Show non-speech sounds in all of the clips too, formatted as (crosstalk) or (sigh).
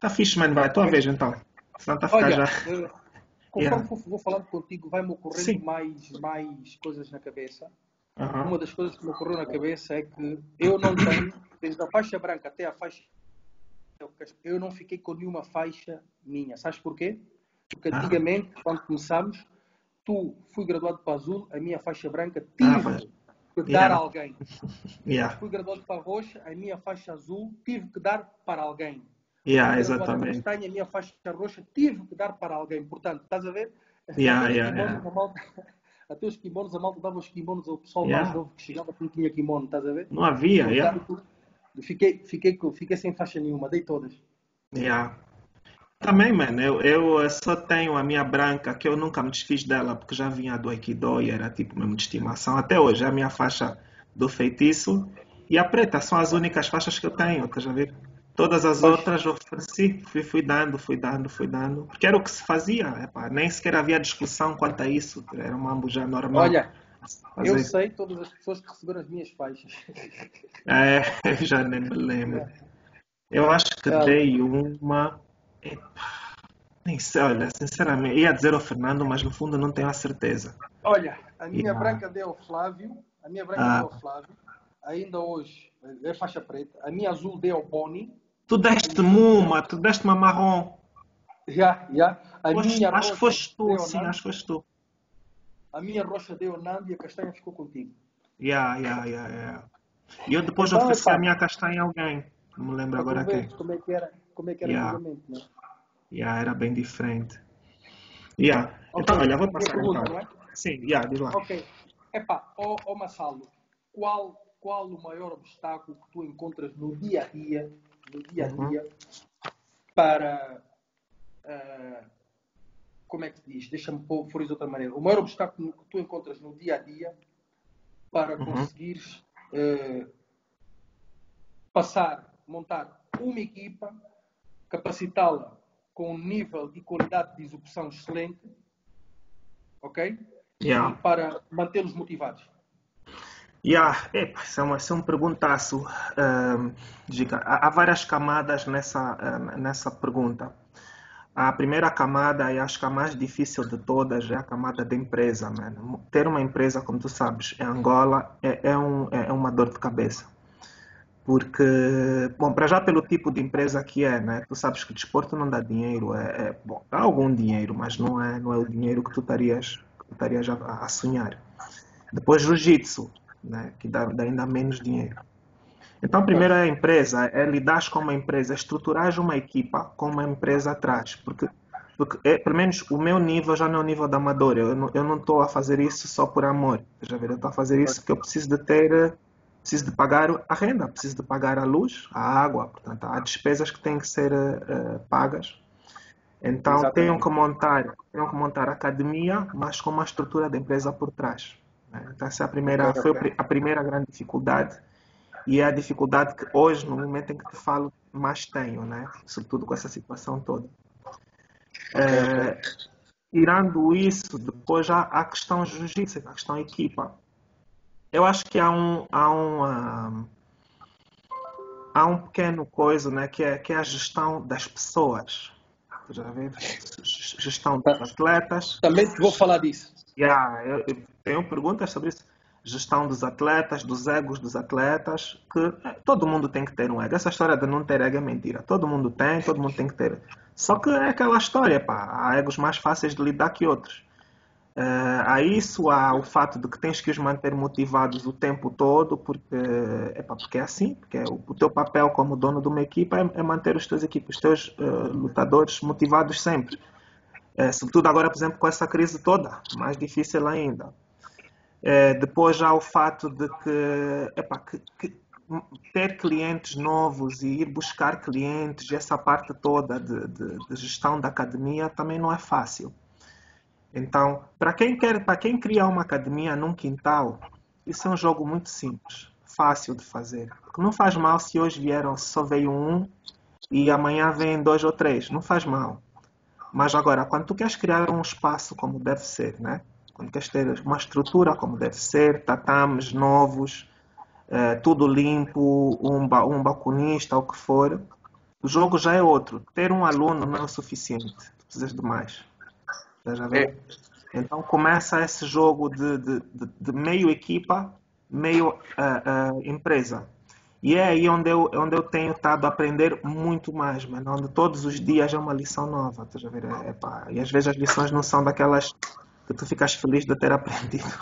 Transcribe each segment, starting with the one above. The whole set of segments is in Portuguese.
Tá fixe, mano. Vai, tua vez então. Senão tá a ficar Olha, já. conforme Yeah. vou, falando contigo, vai-me ocorrendo Sim. mais, mais coisas na cabeça. Uma das coisas que me ocorreu na cabeça é que eu não tenho, desde a faixa branca até a faixa. Eu não fiquei com nenhuma faixa minha. Sabes porquê? Porque Ah. antigamente, quando começámos, tu fui graduado para azul, a minha faixa branca Ah, tive que dar Yeah. a alguém. Yeah, Fui graduado para roxa, a minha faixa azul tive que dar para alguém. Yeah, exatamente. a minha faixa roxa tive que dar para alguém. Portanto, estás a ver? Yeah, Até yeah, kimonos, yeah. a malta- (laughs) Até os kimonos, a malta dava os kimonos ao pessoal Yeah. mais novo que chegava que não tinha kimono, estás a ver? Não havia, yeah. Portanto, fiquei, fiquei, com- fiquei sem faixa nenhuma, dei todas. Yeah. Também, mano, eu, eu só tenho a minha branca, que eu nunca me desfiz dela, porque já vinha do Aikido e era tipo mesmo de estimação. Até hoje é a minha faixa do feitiço. E a preta são as únicas faixas que eu tenho, estás a ver? Todas as outras eu ofereci, fui, fui dando, fui dando, fui dando. Porque era o que se fazia, epá, nem sequer havia discussão quanto a isso. Era uma já normal. Olha, eu sei todas as pessoas que receberam as minhas faixas. (laughs) É, já nem me lembro. Eu acho que dei uma. Epá, Nem sei, olha, sinceramente, ia dizer ao Fernando, mas no fundo não tenho a certeza. Olha, a minha Yeah. branca deu ao Flávio, a minha branca Ah. deu ao Flávio, ainda hoje é faixa preta, a minha azul deu ao Boni, Tu deste-me uma, tu deste-me a marrom. já, já, a minha acho que foste tu, sim, acho que foste tu. a minha roxa deu ao Nando e a castanha ficou contigo. Yeah, yeah, yeah, yeah. E eu depois Então, ofereci epá. a minha castanha a alguém. Não me lembro agora quem. como é que era, como é que era Yeah. antigamente, né? Yeah, era bem diferente. Yeah. Ok, Então, olha, vou passar pergunta, então. é? Sim, yeah, diz lá. Ok. Epá, ó, ó Massalo, qual, qual o maior obstáculo que tu encontras no dia a dia, no dia a Uhum. dia, para. ah, como é que se diz? Deixa-me pôr de outra maneira. O maior obstáculo que tu encontras no dia a dia para Uhum. conseguires eh, passar, montar uma equipa, capacitá-la com um nível e qualidade de execução excelente, ok? Yeah. E para mantê-los motivados. Yeah, epa, isso é, uma, isso é um perguntaço, Giga. Há, várias camadas nessa, nessa pergunta. A primeira camada, e acho que a mais difícil de todas, é a camada da empresa. Ter uma empresa, como tu sabes, em Angola é, é, um, é é uma dor de cabeça. Porque, bom, para já pelo tipo de empresa que é, né? Tu sabes que desporto não dá dinheiro, é, é- bom, dá algum dinheiro, mas não é, não é o dinheiro que tu estarias, que tu estarias a, a sonhar. Depois jiu-jitsu, né? Que dá, dá ainda menos dinheiro. Então, primeiro é a empresa, é lidar com uma empresa, estruturar uma equipa com uma empresa atrás, porque, porque é, pelo menos o meu nível já não é o nível da amador, eu não estou a fazer isso só por amor, já ver, eu estou a fazer isso porque eu preciso de ter, preciso de pagar a renda, preciso de pagar a luz, a água, portanto, há despesas que têm que ser eh, pagas. Então, Exatamente. tenho que montar, tenho que montar a academia, mas com uma estrutura da empresa por trás. Então, essa é a primeira, foi a primeira grande dificuldade e é a dificuldade que hoje, no momento em que te falo, mais tenho, né? Sobretudo com essa situação toda. Eh, tirando isso, depois já há a questão jiu-jitsu, a questão equipa. Eu acho que há um, há um, há um pequeno coisa, né? Que é, que é a gestão das pessoas. Já vê? Gestão dos atletas, Também vou falar disso. Yeah, eu, eu tenho perguntas sobre isso. Gestão dos atletas, dos egos dos atletas, que eh, todo mundo tem que ter um ego. Essa história de não ter ego é mentira. Todo mundo tem, todo mundo tem que ter. Só que é aquela história, pá. Há egos mais fáceis de lidar que outros. Eh, há isso, há o fato de que tens que os manter motivados o tempo todo, porque, epá, porque é assim, porque é o, o teu papel como dono de uma equipa é, é manter os teus equipes, os teus eh, lutadores motivados sempre. É, sobretudo agora, por exemplo, com essa crise toda, mais difícil ainda. É, depois já o fato de que, epá, que- que ter clientes novos e ir buscar clientes essa parte toda de, de- de gestão da academia também não é fácil. Então, para quem quer, para quem cria uma academia num quintal, isso é um jogo muito simples, fácil de fazer. Porque não faz mal se hoje vieram, só veio um e amanhã vem dois ou três, não faz mal. Mas agora, quando tu queres criar um espaço como deve ser, né? Quando queres ter uma estrutura como deve ser, tatames novos, eh, tudo limpo, um, ba um balconista, o que for, o jogo já é outro. Ter um aluno não é o suficiente. Tu precisas de mais. Já? É. Então começa esse jogo de, de, de, de meio equipa, meio uh, uh, empresa. E é aí onde eu, onde eu tenho estado a aprender muito mais, mano. Onde todos os dias é uma lição nova. Tá ver? É, pá. E às vezes as lições não são daquelas que tu ficas feliz de ter (laughs) aprendido.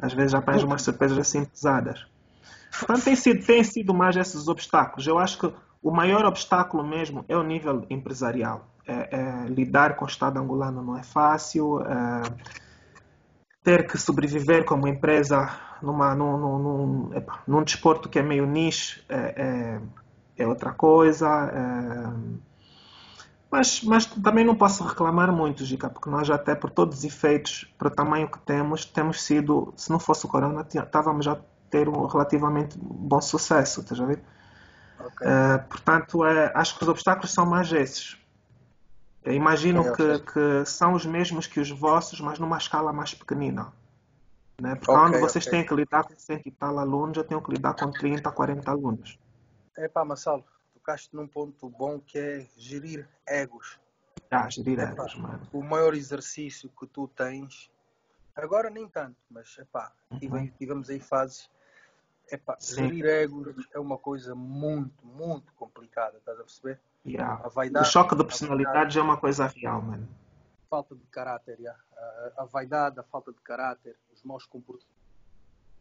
Às vezes apanhas umas surpresas assim pesadas. Portanto, tem sido, tem sido mais esses obstáculos. Eu acho que o maior obstáculo mesmo é o nível empresarial. É, é, lidar com o Estado angolano não é fácil. É, ter que sobreviver como empresa numa, num, num, num, epa, num desporto que é meio nicho é, é, é outra coisa. É, mas, mas também não posso reclamar muito, Gica, porque nós até por todos os efeitos, para o tamanho que temos, temos sido, se não fosse o Corona, estávamos já a ter um relativamente bom sucesso, estás a ver? Okay. Uh, portanto, é, acho que os obstáculos são mais esses. Imagino que, que, são os mesmos que os vossos, mas numa escala mais pequenina. Né? Porque okay, onde vocês okay. têm que lidar com 100 e tal alunos, eu tenho que lidar com 30, 40 alunos. É pá, Marcelo, tocaste num ponto bom que é gerir egos. Ah, gerir epá, egos, mano. O maior exercício que tu tens, agora nem tanto, mas epá, uhum. tivemos aí fases. Epá, gerir egos é uma coisa muito, muito complicada, estás a perceber? Yeah. A vaidade, o choque de personalidades é uma coisa real, mano. Falta de caráter, yeah. a, a vaidade, a falta de caráter, os maus comportamentos.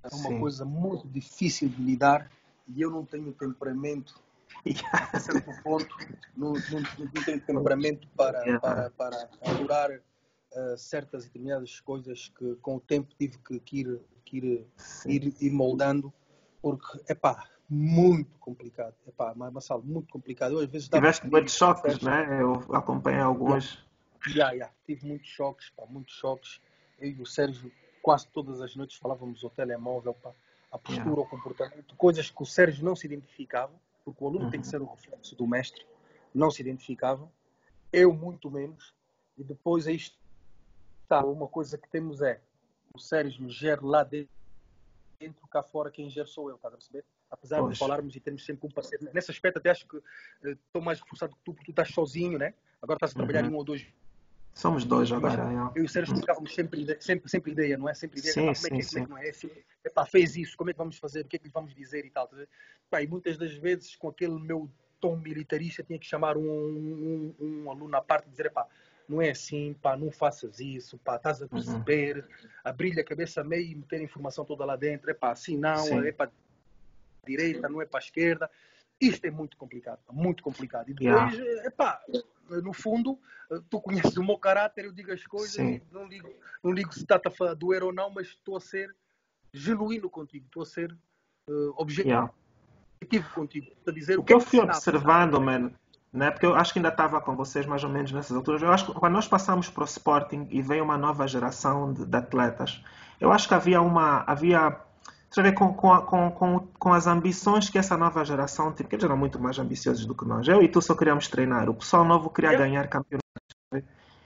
É uma Sim. coisa muito difícil de lidar e eu não tenho temperamento (laughs) a certo ponto não, não, não tenho temperamento para, para, para adorar uh, certas e determinadas coisas que com o tempo tive que, que ir, que ir, ir, ir, moldando porque é pá, muito complicado. É pá, Marcelo, muito complicado. Eu, às vezes, Tiveste muitos choques, né? Eu acompanhei alguns. Yeah, yeah. tive muitos choques, pá, muitos choques. Eu e o Sérgio, quase todas as noites, falávamos ao telemóvel, pá, a postura, yeah. o comportamento, coisas que o Sérgio não se identificava, porque o aluno uhum. tem que uhum. ser o reflexo do mestre, não se identificava. Eu, muito menos. E depois aí está, uma coisa que temos é o Sérgio gera lá dentro, cá fora, quem gera sou eu, estás a perceber? apesar pois. de falarmos e termos sempre um parceiro. Nesse aspecto, até acho que estou uh, mais reforçado que tu, porque tu estás sozinho, né? Agora estás a trabalhar uhum. em um ou dois. Somos dois agora. Eu e o Sérgio trocávamos sempre, sempre, sempre ideia, não é? Sempre ideia. Sim, como, é que, sim, como é que não é? Assim, epá, fez isso, como é que vamos fazer? O que é que lhe vamos dizer e tal. Epá, e muitas das vezes, com aquele meu tom militarista, tinha que chamar um, um, um aluno à parte e dizer: epá, não é assim, pá, não faças isso, pá, estás a perceber, uhum. abrir a cabeça meio e meter a informação toda lá dentro, é pá, assim não, Sim. é pá, direita, não é para a esquerda. Isto é muito complicado, muito complicado. E depois, yeah. epá, no fundo, tu conheces o meu caráter, eu digo as coisas, não digo, não digo se está a doer ou não, mas estou a ser genuíno contigo, estou a ser uh, objetivo yeah. contigo. A dizer o, o que, eu fui observando, mano, né? porque eu acho que ainda estava com vocês mais ou menos nessas alturas. Eu acho que quando nós passamos para o Sporting e veio uma nova geração de, de atletas, eu acho que havia uma. Havia eu ver com, com, com, com, as ambições que essa nova geração tem, porque eles eram muito mais ambiciosos do que nós. Eu e tu só queríamos treinar. O pessoal novo queria yeah. ganhar campeonatos.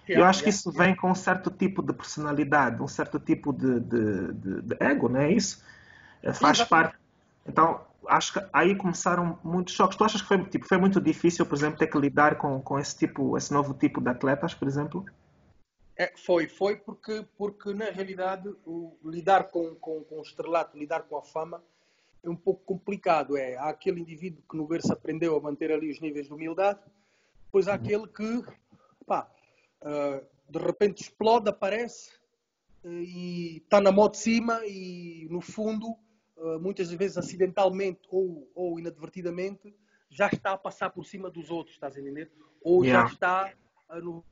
eu acho que isso vem com um certo tipo de personalidade, um certo tipo de, de, de, de ego, não é isso? Eh, faz parte. Então, acho que aí começaram muitos choques. Tu achas que foi, tipo, foi muito difícil, por exemplo, ter que lidar com, com esse tipo, esse novo tipo de atletas, por exemplo? É, foi, foi porque, porque na realidade o, lidar com, com, com o estrelato, lidar com a fama é um pouco complicado. É, há aquele indivíduo que no berço aprendeu a manter ali os níveis de humildade, depois há aquele que pá, uh, de repente explode, aparece uh, e está na moto de cima e no fundo, muitas vezes acidentalmente ou, ou inadvertidamente, já está a passar por cima dos outros, estás a entender? Ou yeah. já está no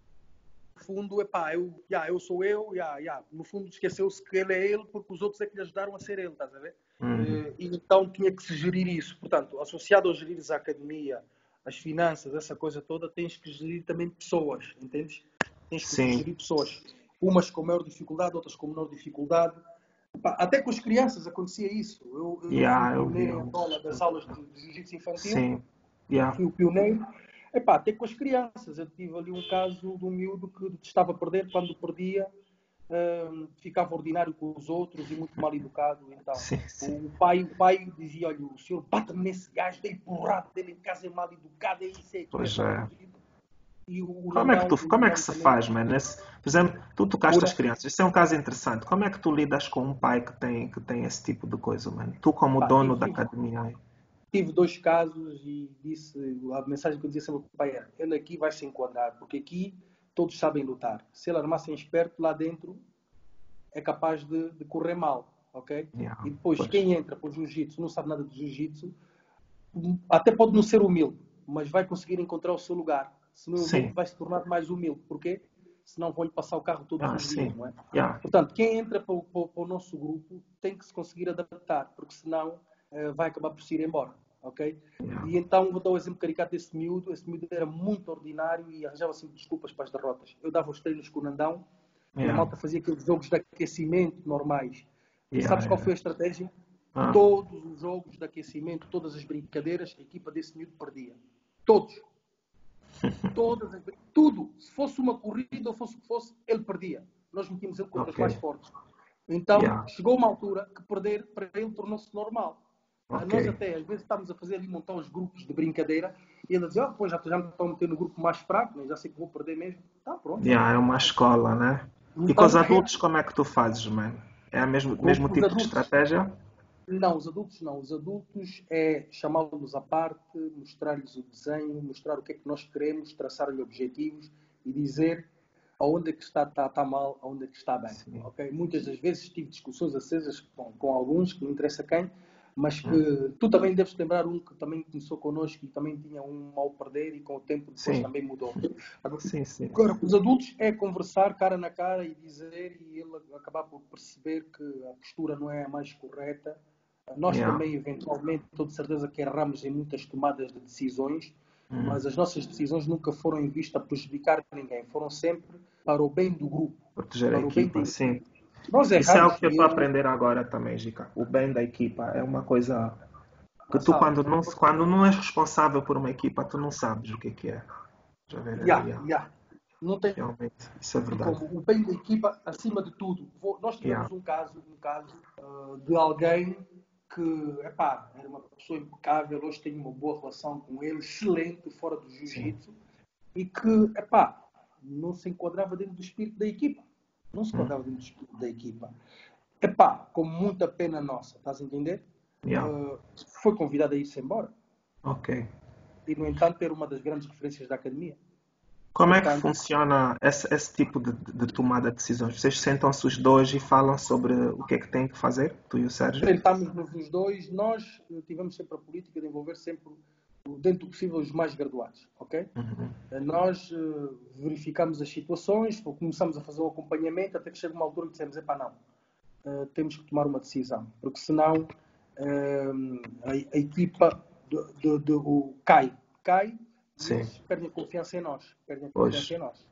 fundo, epá, eu, yeah, eu sou eu, yeah, yeah. no fundo esqueceu-se que ele é ele porque os outros é que lhe ajudaram a ser ele, estás a ver? Uhum. Uh, e então tinha que se gerir isso. Portanto, associado aos gerir a academia, as finanças, essa coisa toda, tens que gerir também pessoas, entendes? Tens que Sim. gerir pessoas. Umas com maior dificuldade, outras com menor dificuldade. Até com as crianças acontecia isso. Eu, eu yeah, fui pioneiro bola das aulas de, de jiu-jitsu infantil. Sim. Yeah. Fui o pioneiro Epá, até com as crianças. Eu tive ali um caso de um miúdo que estava a perder, quando perdia, uh, ficava ordinário com os outros e muito mal educado. Então, sim, sim. O, pai, o pai dizia: Olha, o senhor bate-me nesse gajo, dei porrada dele em casa, é mal educado, é isso, é Pois é. O, como, é que tu, como é que se faz, mano? Esse, por exemplo, tu tocaste as crianças, isso é um caso interessante. Como é que tu lidas com um pai que tem, que tem esse tipo de coisa, mano? Tu, como Pá, dono tive, da academia. Tive dois casos e disse, a mensagem que eu dizia sempre ao pai era: ele aqui vai se enquadrar, porque aqui todos sabem lutar. Se ele armasse esperto, lá dentro é capaz de, de correr mal, ok? Yeah, e depois, pois. quem entra para o jiu-jitsu não sabe nada de jiu-jitsu, até pode não ser humilde, mas vai conseguir encontrar o seu lugar. Se não vai se tornar mais humilde. Porquê? Senão vão-lhe passar o carro todos ah, os dias, não é? Yeah. Portanto, quem entra para o, para, o, nosso grupo tem que se conseguir adaptar, porque senão uh, vai acabar por se ir embora ok? Yeah. E então vou dar um exemplo caricato desse miúdo. Esse miúdo era muito ordinário e arranjava sempre desculpas para as derrotas. Eu dava os treinos com o Nandão yeah. e a malta fazia aqueles jogos de aquecimento normais. Yeah, e sabes qual foi a estratégia? Ah. Todos os jogos de aquecimento, todas as brincadeiras, a equipa desse miúdo perdia. Todos. Todas as... Tudo. Se fosse uma corrida ou fosse o que fosse, ele perdia. Nós metíamos ele contra okay. os mais fortes. Então, chegou uma altura que perder para ele tornou-se normal. Okay. Nós até, às vezes, estamos a fazer ali, montar os grupos de brincadeira e ele diz, oh, pois já, já me estão a meter no grupo mais fraco, mas já sei que vou perder mesmo. Tá, pronto. Yeah, é uma escola, né? Então, e com os adultos, como é que tu fazes, mano? É o mesmo, mesmo tipo adultos, de estratégia? Não, os adultos não. Os adultos é chamá-los à parte, mostrar-lhes o desenho, mostrar o que é que nós queremos, traçar-lhe objetivos e dizer aonde é que está, está, está mal, aonde é que está bem. Okay? Muitas das vezes tive discussões acesas com, com alguns, que não interessa quem, mas que hum. tu também deves lembrar um que também começou connosco e também tinha um mal perder e com o tempo depois sim. também mudou. Sim, sim. Agora, os adultos é conversar cara na cara e dizer e ele acabar por perceber que a postura não é a mais correta. Nós yeah. também, eventualmente, estou de certeza que erramos em muitas tomadas de decisões, hum. mas as nossas decisões nunca foram em vista a prejudicar ninguém, foram sempre para o bem do grupo. Proteger a equipa, sim. Nós Isso é o que eu estou a aprender agora também, Gica. O bem da equipa é uma coisa que tu, quando não, quando não és responsável por uma equipa, tu não sabes o que é que é. Já vê, yeah, yeah. Não tem... Realmente, isso é verdade. o bem da equipa, acima de tudo. Nós tivemos yeah. um caso, um caso uh, de alguém que, epá, era uma pessoa impecável, hoje tenho uma boa relação com ele, excelente, fora do jiu-jitsu, e que, epá, não se enquadrava dentro do espírito da equipa não se hum. dentro da equipa. Epá, com muita pena nossa, estás a entender? Yeah. Uh, foi convidado a ir-se embora. Ok. E, no entanto, era uma das grandes referências da academia. Como é que funciona esse, esse tipo de, de, tomada de decisões? Vocês sentam-se os dois e falam sobre o que é que têm que fazer, tu e o Sérgio? Sentamos-nos os dois. Nós tivemos sempre a política de envolver sempre dentro do possível, os mais graduados, ok? Uhum. Eh, nós uh, verificamos as situações, começamos a fazer o acompanhamento, até que chega uma altura e dissemos, epá, não, uh, temos que tomar uma decisão, porque senão uh, a, a, equipa do, do, do, cai, cai, Sim. e perdem a confiança em nós, perdem a confiança pois. em nós.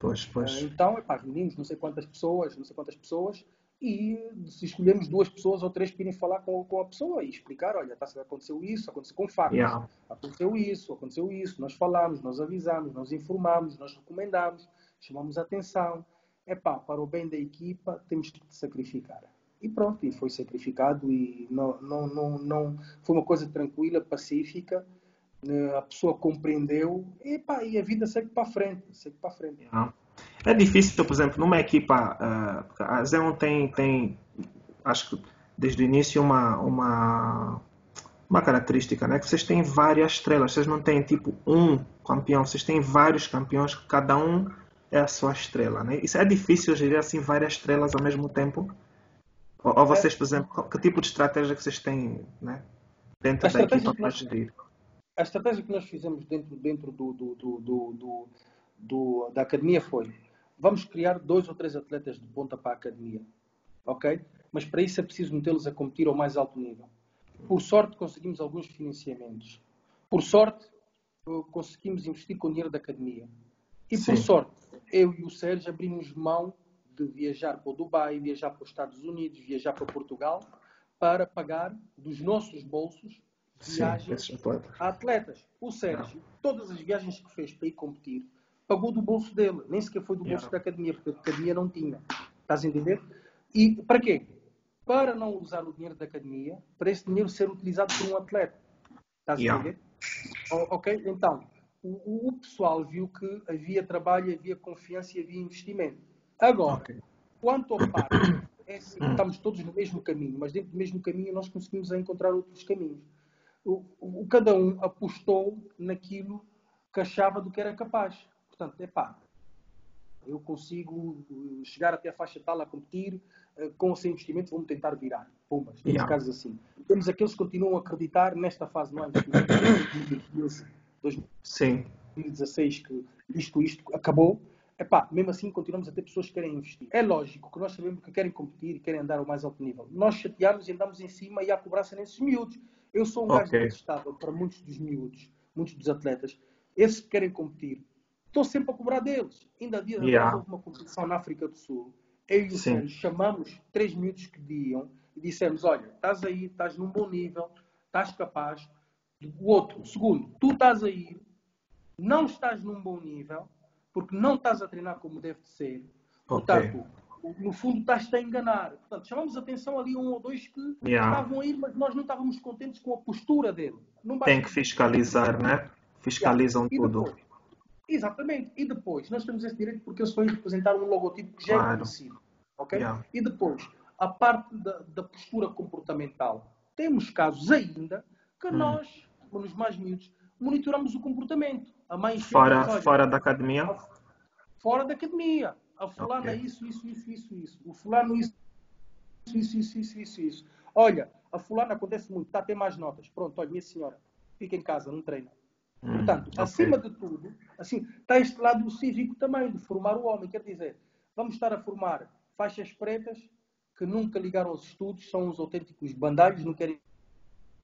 Pois, pois. então, epá, reunimos não sei quantas pessoas, não sei quantas pessoas, e se escolhemos duas pessoas ou três para irem falar com, com a pessoa e explicar, olha, tá, aconteceu isso, aconteceu com factos, yeah. aconteceu isso, aconteceu isso, nós falamos, nós avisamos, nós informamos, nós recomendamos, chamamos a atenção. É pá, para o bem da equipa temos que sacrificar. E pronto, e foi sacrificado e não, não, não, não foi uma coisa tranquila, pacífica, a pessoa compreendeu e, pá, e a vida segue para frente, segue para frente. É difícil, por exemplo, numa equipa, uh, a Xeon tem, tem, acho que desde o início, uma, uma, uma característica, né? Que vocês têm várias estrelas, vocês não têm tipo um campeão, vocês têm vários campeões, cada um é a sua estrela, né? Isso é difícil gerir assim várias estrelas ao mesmo tempo? Ou, ou vocês, por exemplo, que tipo de estratégia que vocês têm, né? Dentro da equipa para gerir? A estratégia que nós fizemos dentro, dentro do, do, do, da academia foi vamos criar dois ou três atletas de ponta para a academia, ok? Mas para isso é preciso metê-los a competir ao mais alto nível. Por sorte, conseguimos alguns financiamentos. Por sorte, conseguimos investir com o dinheiro da academia. E Sim. por sorte, eu e o Sérgio abrimos mão de viajar para o Dubai, viajar para os Estados Unidos, viajar para Portugal, para pagar dos nossos bolsos viagens Sim, a atletas. O Sérgio, Não. todas as viagens que fez para ir competir, pagou do bolso dele, nem sequer foi do bolso da academia, porque a academia não tinha. Estás a entender? E para quê? Para não usar o dinheiro da academia, para esse dinheiro ser utilizado por um atleta. Estás a Yeah. entender? O- ok? Então, o, o pessoal viu que havia trabalho, havia confiança e havia investimento. Agora, Ok. quanto ao parque, é assim, estamos todos no mesmo caminho, mas dentro do mesmo caminho nós conseguimos encontrar outros caminhos. O, o- cada um apostou naquilo que achava do que era capaz. Portanto, é pá, eu consigo chegar até a faixa tal a competir, eh, com ou sem investimento, vamos tentar virar. Pumas, temos Yeah. casos assim. Temos aqueles que continuam a acreditar nesta fase não há investimento, 2015, Sim. 2016, que isto, isto acabou. Epá, mesmo assim continuamos a ter pessoas que querem investir. É lógico que nós sabemos que querem competir e querem andar ao mais alto nível. Nós chateamos e andamos em cima e há cobrança nesses miúdos. Eu sou um gajo Ok. detestável para muitos dos miúdos, muitos dos atletas. Esses que querem competir, estou sempre a cobrar deles. Ainda atrás Yeah. houve uma competição na África do Sul. Eu e o. Sérgio chamamos três miúdos que diam e dissemos, olha, estás aí, estás num bom nível, estás capaz. O outro, segundo, tu estás aí, não estás num bom nível, porque não estás a treinar como deve de ser. Portanto, no fundo estás-te a enganar. Portanto, chamamos atenção ali um ou dois que Yeah. estavam a ir, mas nós não estávamos contentes com a postura dele. Tem que fiscalizar, né? Fiscalizam E tudo. depois? Exatamente. E depois, nós temos esse direito porque eles estão a representar um logotipo que já é Claro. conhecido. ok? Yeah. E depois, a parte da, da postura comportamental. Temos casos ainda que Hum. nós, nos mais miúdos, monitoramos o comportamento. A mãe Fora, fora da academia? fora da academia. A fulana Ok. isso, isso, isso, isso, isso. O fulano isso, isso, isso, isso, isso, isso. Olha, a fulana acontece muito, está a ter mais notas. Pronto, olha, minha senhora, fica em casa, não treina. Hum, Portanto, ok. acima de tudo, assim, está este lado cívico também, de formar o homem. Quer dizer, vamos estar a formar faixas pretas que nunca ligaram aos estudos, são os autênticos bandalhos, não querem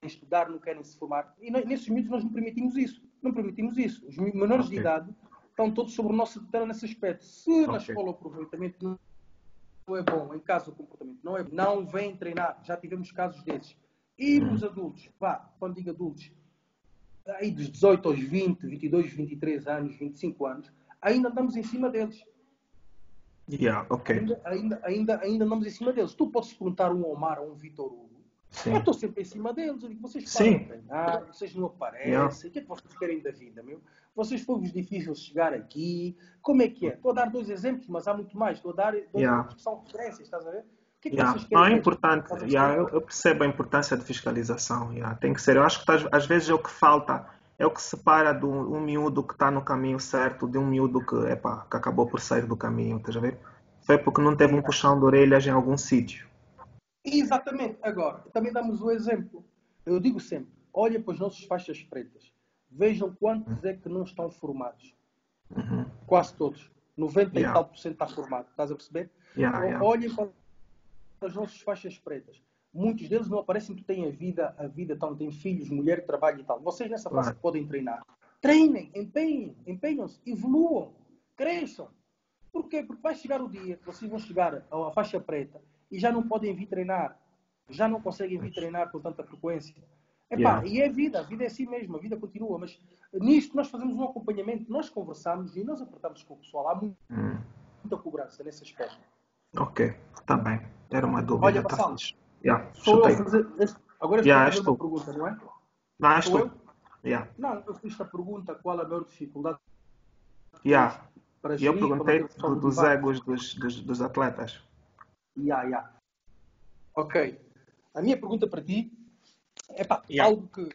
estudar, não querem se formar. E nesses miúdos nós não permitimos isso. Não permitimos isso. Os menores de Ok. idade estão todos sobre o nosso tutela nesse aspecto. Se na Ok. escola o aproveitamento não- é bom, em casa o comportamento não é bom, não vêm treinar. Já tivemos casos desses. E Hum. nos adultos, vá, quando digo adultos, aí dos 18 aos 20, 22, 23 anos, 25 anos, ainda andamos em cima deles. Yeah, ok. Ainda, ainda, ainda, ainda andamos em cima deles. Tu podes perguntar um Omar ou um Vitor. Sim. Eu estou sempre em cima deles. Eu digo, vocês param de treinar, vocês não aparecem. O que é que vocês querem da vida, meu? Vocês foi-vos difícil chegar aqui. Como é que é? Estou a dar dois exemplos, mas há muito mais. Estou a dar dois Yeah. exemplos que são referências, estás a ver? O que é que Yeah. vocês querem? Não, é importante. Yeah, eu, eu percebo a importância de fiscalização. yeah. Tem que ser. Eu acho que às, às vezes é o que falta, é o que separa do um miúdo que está no caminho certo de um miúdo que, epá, que acabou por sair do caminho. Estás a ver? Foi porque não teve um puxão de orelhas em algum sítio. Exatamente. Agora, também damos o exemplo. Eu digo sempre, olha para os nossos faixas pretas. Vejam quantos é que não estão formados. Uhum. Quase todos. 90 Yeah. e tal por cento está formado. Estás a perceber? Yeah, O- yeah. Olhem para as nossas faixas pretas. Muitos deles não aparecem porque têm a vida, a vida então, têm filhos, mulher, trabalho e tal. Vocês nessa fase Claro. podem treinar. Treinem, empenhem, empenham-se, evoluam, cresçam. Porquê? Porque vai chegar o dia que vocês vão chegar à faixa preta e já não podem vir treinar. Já não conseguem vir treinar com tanta frequência. Epá, Yeah. E é vida, a vida é assim mesmo, a vida continua. Mas nisto nós fazemos um acompanhamento, nós conversamos e nós apertamos com o pessoal. Há mu- Hum. muita cobrança nesse aspecto. Ok, está bem. Era uma dúvida. Olha, tá fixe. Yeah, Sou eu fazer. Agora estou Yeah, a fazer uma pergunta, não é? Não, tu. eu? Yeah. Não, eu fiz a pergunta qual a maior dificuldade Yeah. para E eu gerir, para perguntei dos egos dos, dos, dos atletas. Ya, ya. Ok. A minha pergunta para ti é pá, Yeah. algo que.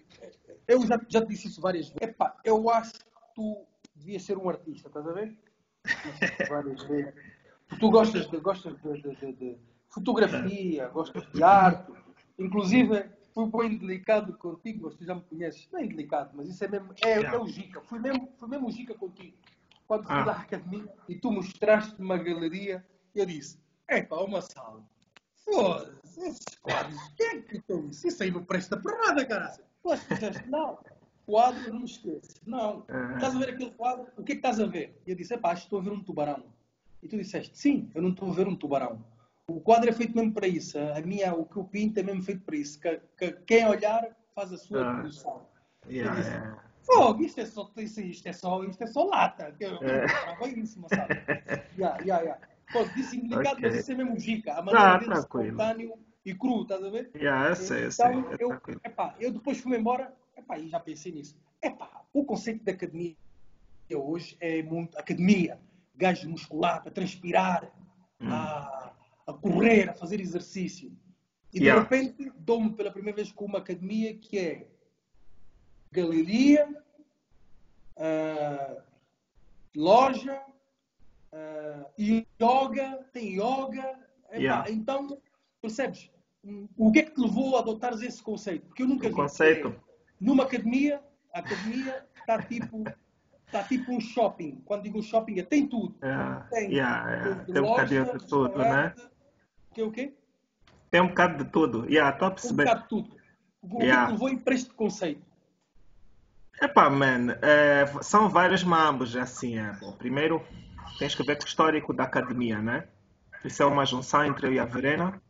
Eu já, já te disse isso várias vezes. É pá, eu acho que tu devias ser um artista, estás a ver? (laughs) várias vezes. Tu gostas de, gostas de, de- de- de fotografia, gostas de arte. Inclusive, fui bem delicado contigo, mas tu já me conheces. Não é delicado, mas isso é mesmo. É, Yeah. é o Gica. Fui mesmo, fui mesmo o Gica contigo. Quando fui Ah. lá à academia e tu mostraste uma galeria, eu disse: é pá, uma sala. Foda-se, esses quadros, quem é que estão isso? Isso aí não presta para nada, caralho. Tu acho que disseste, não, quadro não me esqueço. Não, Ah. estás a ver aquele quadro? O que é que estás a ver? E eu disse, epá, acho que estou a ver um tubarão. E tu disseste, sim, eu não estou a ver um tubarão. O quadro é feito mesmo para isso. A minha, o que eu pinto é mesmo feito para isso. Que, que- quem olhar faz a sua Ah. produção. Yeah, disse, yeah. Oh, isto é só, isto, isto é só, isto é só lata. Eu é. isso, mas sabe? (laughs) Yeah, yeah, yeah. Pô, disse indelicado, okay. mas isso é mesmo gica. A maneira dele espontâneo e cru, estás a ver? Yeah, eu sei, eu sei. Então, eu, epá, eu depois fui-me embora epá, e já pensei nisso. Epá, o conceito da academia hoje é muito academia. Gajo muscular, para transpirar, hum. a, a correr, a fazer exercício. E yeah. de repente dou-me pela primeira vez com uma academia que é galeria, uh, loja, uh, yoga, tem yoga. Yeah. Então, percebes? O que é que te levou a adotares esse conceito? Porque eu nunca o vi. Conceito. numa academia, a academia está tipo, está tipo um shopping. Quando digo shopping, é, tem tudo. Yeah. Tem, yeah, yeah. tem um bocadinho de tudo, né? Que é o quê? Tem um bocado de tudo. Yeah, estou a perceber. Um bocado de tudo. O yeah. que levou para este conceito? Epá, man, é, são vários mambos, assim. É. Bom, primeiro, tens que ver com o histórico da academia, né? Isso é uma junção entre eu e a Verena.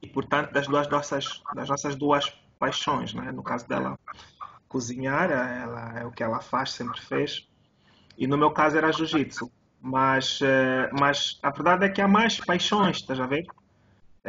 E, portanto, das duas nossas, das nossas duas paixões, né? No caso dela, cozinhar, ela, é o que ela faz, sempre fez. E no meu caso era jiu-jitsu. Mas, é, mas a verdade é que há mais paixões, estás a ver?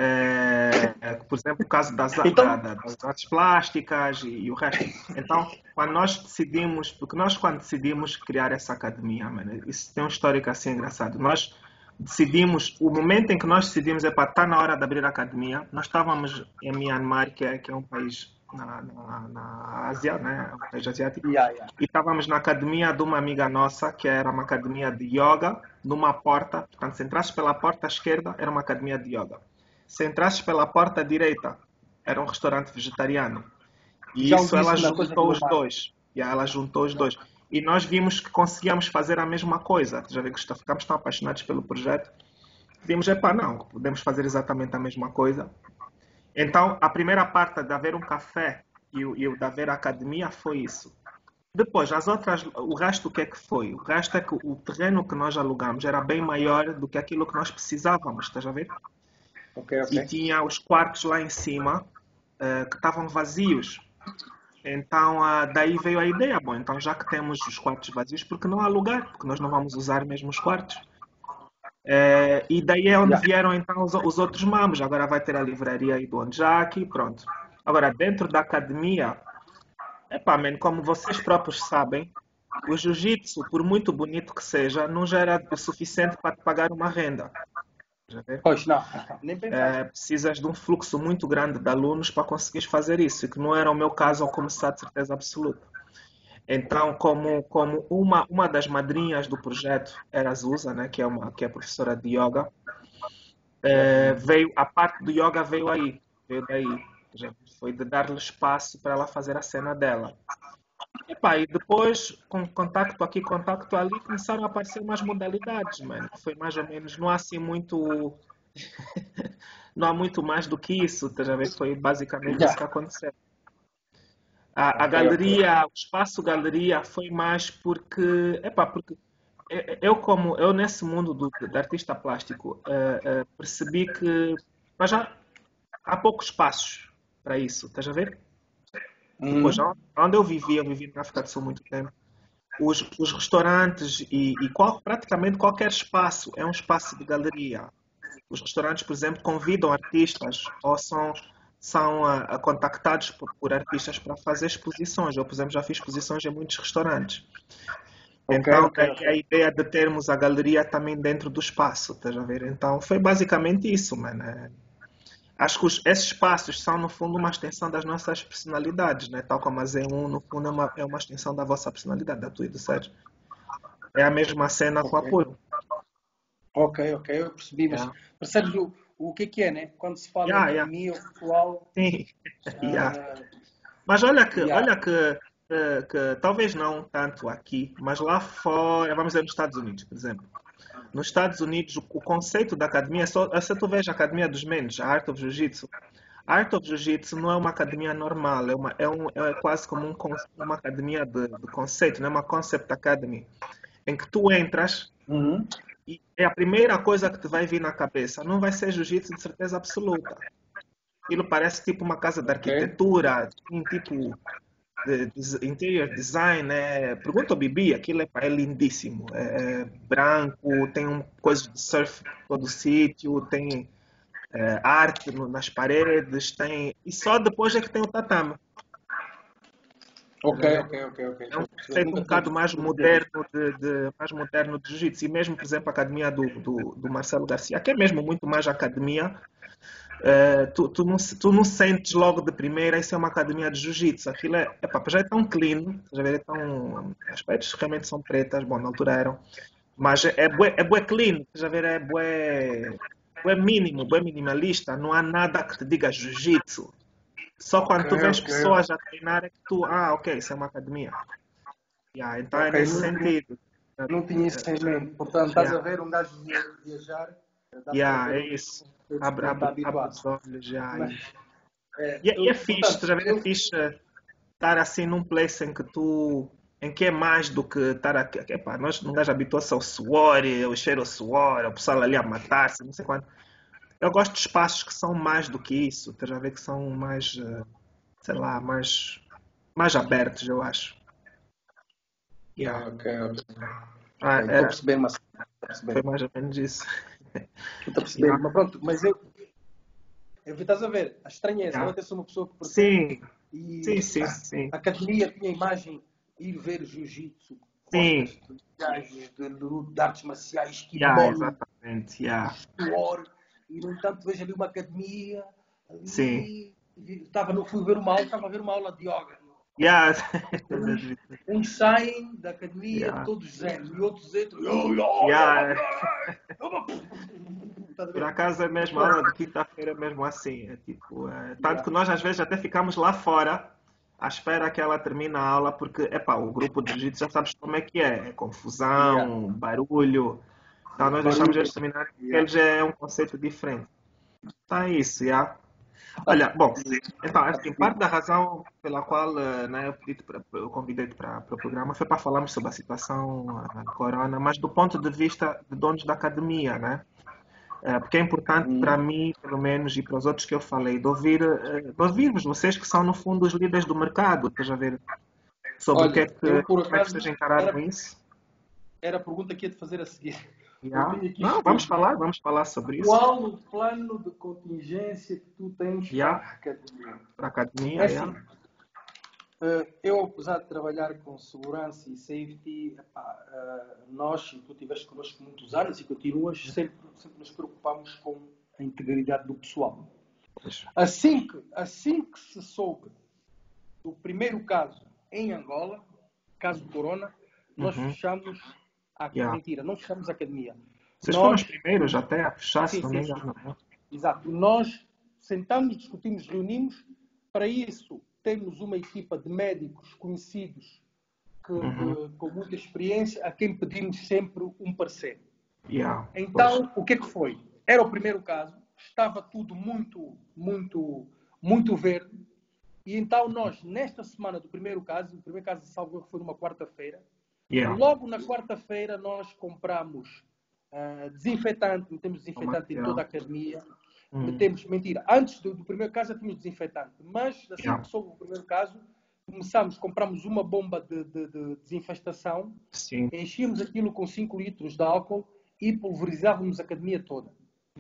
É, é, por exemplo, o caso das, então, da, das artes plásticas e, e, o resto. Então, quando nós decidimos, porque nós quando decidimos criar essa academia, mano, isso tem um histórico assim engraçado. Nós decidimos, o momento em que nós decidimos é para estar na hora de abrir a academia, nós estávamos em Myanmar, que é, que é um país na, na, na Ásia, né? um país asiático, yeah, yeah. e estávamos na academia de uma amiga nossa, que era uma academia de yoga, numa porta, portanto, se entrasse pela porta esquerda, era uma academia de yoga se entrasses pela porta direita, era um restaurante vegetariano. E Já isso ela juntou os dois. E ela juntou os dois. E nós vimos que conseguíamos fazer a mesma coisa. Já vê que ficamos tão apaixonados pelo projeto. Vimos, epá, não, podemos fazer exatamente a mesma coisa. Então, a primeira parte de haver um café e o, e de haver academia foi isso. Depois, as outras, o resto o que é que foi? O resto é que o terreno que nós alugamos era bem maior do que aquilo que nós precisávamos, estás a ver? Okay, okay. E tinha os quartos lá em cima uh, que estavam vazios. Então, uh, daí veio a ideia, bom, então já que temos os quartos vazios, por que não alugar? Porque nós não vamos usar mesmo os quartos. Uh, e daí é onde yeah. vieram então os, os, outros mamos. Agora vai ter a livraria aí do Anjaki, pronto. Agora, dentro da academia, epá, man, como vocês próprios sabem, o jiu-jitsu, por muito bonito que seja, não já era o suficiente para te pagar uma renda. Pois não, nem é, precisas de um fluxo muito grande de alunos para conseguir fazer isso, que não era o meu caso ao começar de certeza absoluta. Então, como, como uma, uma das madrinhas do projeto era a Zusa, né, que, é uma, que é professora de yoga, é, veio, a parte do yoga veio aí, veio daí. Foi de dar-lhe espaço para ela fazer a cena dela. Epá, e depois, com contacto aqui, contacto ali, começaram a aparecer umas modalidades, mano. Foi mais ou menos, não há assim muito. (laughs) não há muito mais do que isso, tá já vê? Foi basicamente isso que aconteceu. A, a galeria, o espaço galeria foi mais porque, epá, porque eu como eu nesse mundo do, do artista plástico uh, uh, percebi que mas já há poucos espaços para isso, estás a ver? Hum. onde eu vivi, eu vivi na África do Sul muito tempo, os, os restaurantes e, e qual, praticamente qualquer espaço é um espaço de galeria. Os restaurantes, por exemplo, convidam artistas ou são, são uh, contactados por, por, artistas para fazer exposições. Eu, por exemplo, já fiz exposições em muitos restaurantes. Então, okay, okay. a ideia de termos a galeria também dentro do espaço, estás a ver? Então, foi basicamente isso, mano. Acho que os, esses passos são, no fundo, uma extensão das nossas personalidades, né? tal como a Z1, no fundo, é uma, é uma extensão da vossa personalidade, da tua e do Sérgio. É a mesma cena okay. com apoio. Ok, ok, eu percebi, mas yeah. Sérgio, o, o que é que é, né? Quando se fala yeah, de yeah. mim, o pessoal. Sim, uh, yeah. Mas olha que, olha que, que, que, talvez não tanto aqui, mas lá fora, vamos dizer nos Estados Unidos, por exemplo nos Estados Unidos, o conceito da academia, é só, é se tu vês a academia dos menos, a Art of Jiu-Jitsu, a Art of Jiu-Jitsu não é uma academia normal, é, uma, é, um, é quase como um, uma academia de, de conceito, não é uma concept academy, em que tu entras uhum. e é a primeira coisa que te vai vir na cabeça, não vai ser Jiu-Jitsu de certeza absoluta. Aquilo parece tipo uma casa de arquitetura, okay. tipo de interior design, é, pergunta ao Bibi, aquilo é, é lindíssimo. É, é, branco, tem um coisa de surf todo sítio, tem é, arte no, nas paredes, tem. E só depois é que tem o tatame. Ok, ok, ok, ok. É um conceito um bocado mais moderno de, de mais moderno de jiu-jitsu. E mesmo, por exemplo, a academia do, do, do Marcelo Garcia, que é mesmo muito mais academia, uh, tu, tu, não, tu não sentes logo de primeira isso é uma academia de jiu-jitsu. Aquilo é, epa, já é tão clean, já é tão, as paredes realmente são pretas, bom, na altura eram, mas é, é bué, é bué clean, já ver, é bué, bué mínimo, bué minimalista, não há nada que te diga jiu-jitsu. Só quando okay, tu vês okay. pessoas a treinar é que tu, ah, ok, isso é uma academia. Yeah, então é okay, é nesse não, sentido. Não tinha isso em mente. Portanto, estás yeah. a ver um gajo viajar. Yeah, é isso. Abre, abre, abre os olhos já. Mas, é, e, e é fixe, portanto, já é fixe estar assim num place em que tu em que é mais do que estar aqui. Epá, nós não gajo habitua-se ao suor, ao cheiro ao suor, o pessoal ali a matar-se, não sei quanto. Eu gosto de espaços que são mais do que isso, estás a ver que são mais, eh, sei lá, mais, mais abertos, eu acho. Yeah. Ok, ok. Ah, estou a perceber, mas foi mais ou menos isso. Estou a perceber, mas pronto, mas eu, eu estás a ver, a estranheza, yeah. eu sou uma pessoa que percebe. Sim. E sim, sim, sim. A academia tinha a imagem ir ver jiu-jitsu, sim. de, de, de, artes marciais, que yeah, exatamente, yeah. suor, e no entanto vejo ali uma academia. Ali, Sim. Estava, no fui ver uma aula, estava a ver uma aula de yoga. Yeah. (laughs) Uns, saem da academia yeah. todos zen e outros entram. Yeah. Por acaso é mesmo a aula de quinta-feira mesmo assim. É tipo, é, tanto yeah. que nós às vezes até ficamos lá fora à espera que ela termine a aula, porque epá, o grupo de jiu já sabes como é que é. É confusão, barulho. Então nós deixamos eles terminar, porque ele já é um conceito diferente. Então é isso, já. Olha, bom, então, assim, parte da razão pela qual eh, né, eu, eu convidei-te para, para o programa foi para falarmos sobre a situação uh, corona, mas do ponto de vista de donos da academia, né? Uh, porque é importante para mim, pelo menos, e para os outros que eu falei, de ouvir, de ouvir-vos, vocês que são, no fundo, os líderes do mercado, estás a ver sobre Olha, o que é que, eu, como é que vocês encararam era, isso. Era a pergunta que ia te fazer a seguir. Yeah. Não, vamos falar, vamos falar sobre isso. Qual o plano de contingência que tu tens yeah. para a academia? Para a academia, é assim, yeah. eu, apesar de trabalhar com segurança e safety, epá, uh, nós, e tu estiveste connosco muitos anos e continuas, sempre, sempre nos preocupamos com a integridade do pessoal. Assim que, assim que se soube do primeiro caso em Angola, caso Corona, nós uhum. fechamos ah, yeah. mentira, não fechamos a academia. Vocês Nós... foram os primeiros até a fechar, se não sim, é? Exato. Nós sentamos, discutimos, reunimos. Para isso, temos uma equipa de médicos conhecidos que, uhum. com muita experiência, a quem pedimos sempre um parecer. Yeah, então, pois. o que é que foi? Era o primeiro caso, estava tudo muito, muito, muito verde. E então nós, nesta semana do primeiro caso, o primeiro caso de Salvador foi numa quarta-feira, Yeah. Logo na quarta-feira nós compramos uh, desinfetante, metemos desinfetante em toda a academia. Hum. Metemos, mentira, antes do, do, primeiro caso já tínhamos desinfetante, mas assim yeah. que soube o primeiro caso, começamos, compramos uma bomba de, de, de desinfestação, Sim. enchíamos aquilo com 5 litros de álcool e pulverizávamos a academia toda.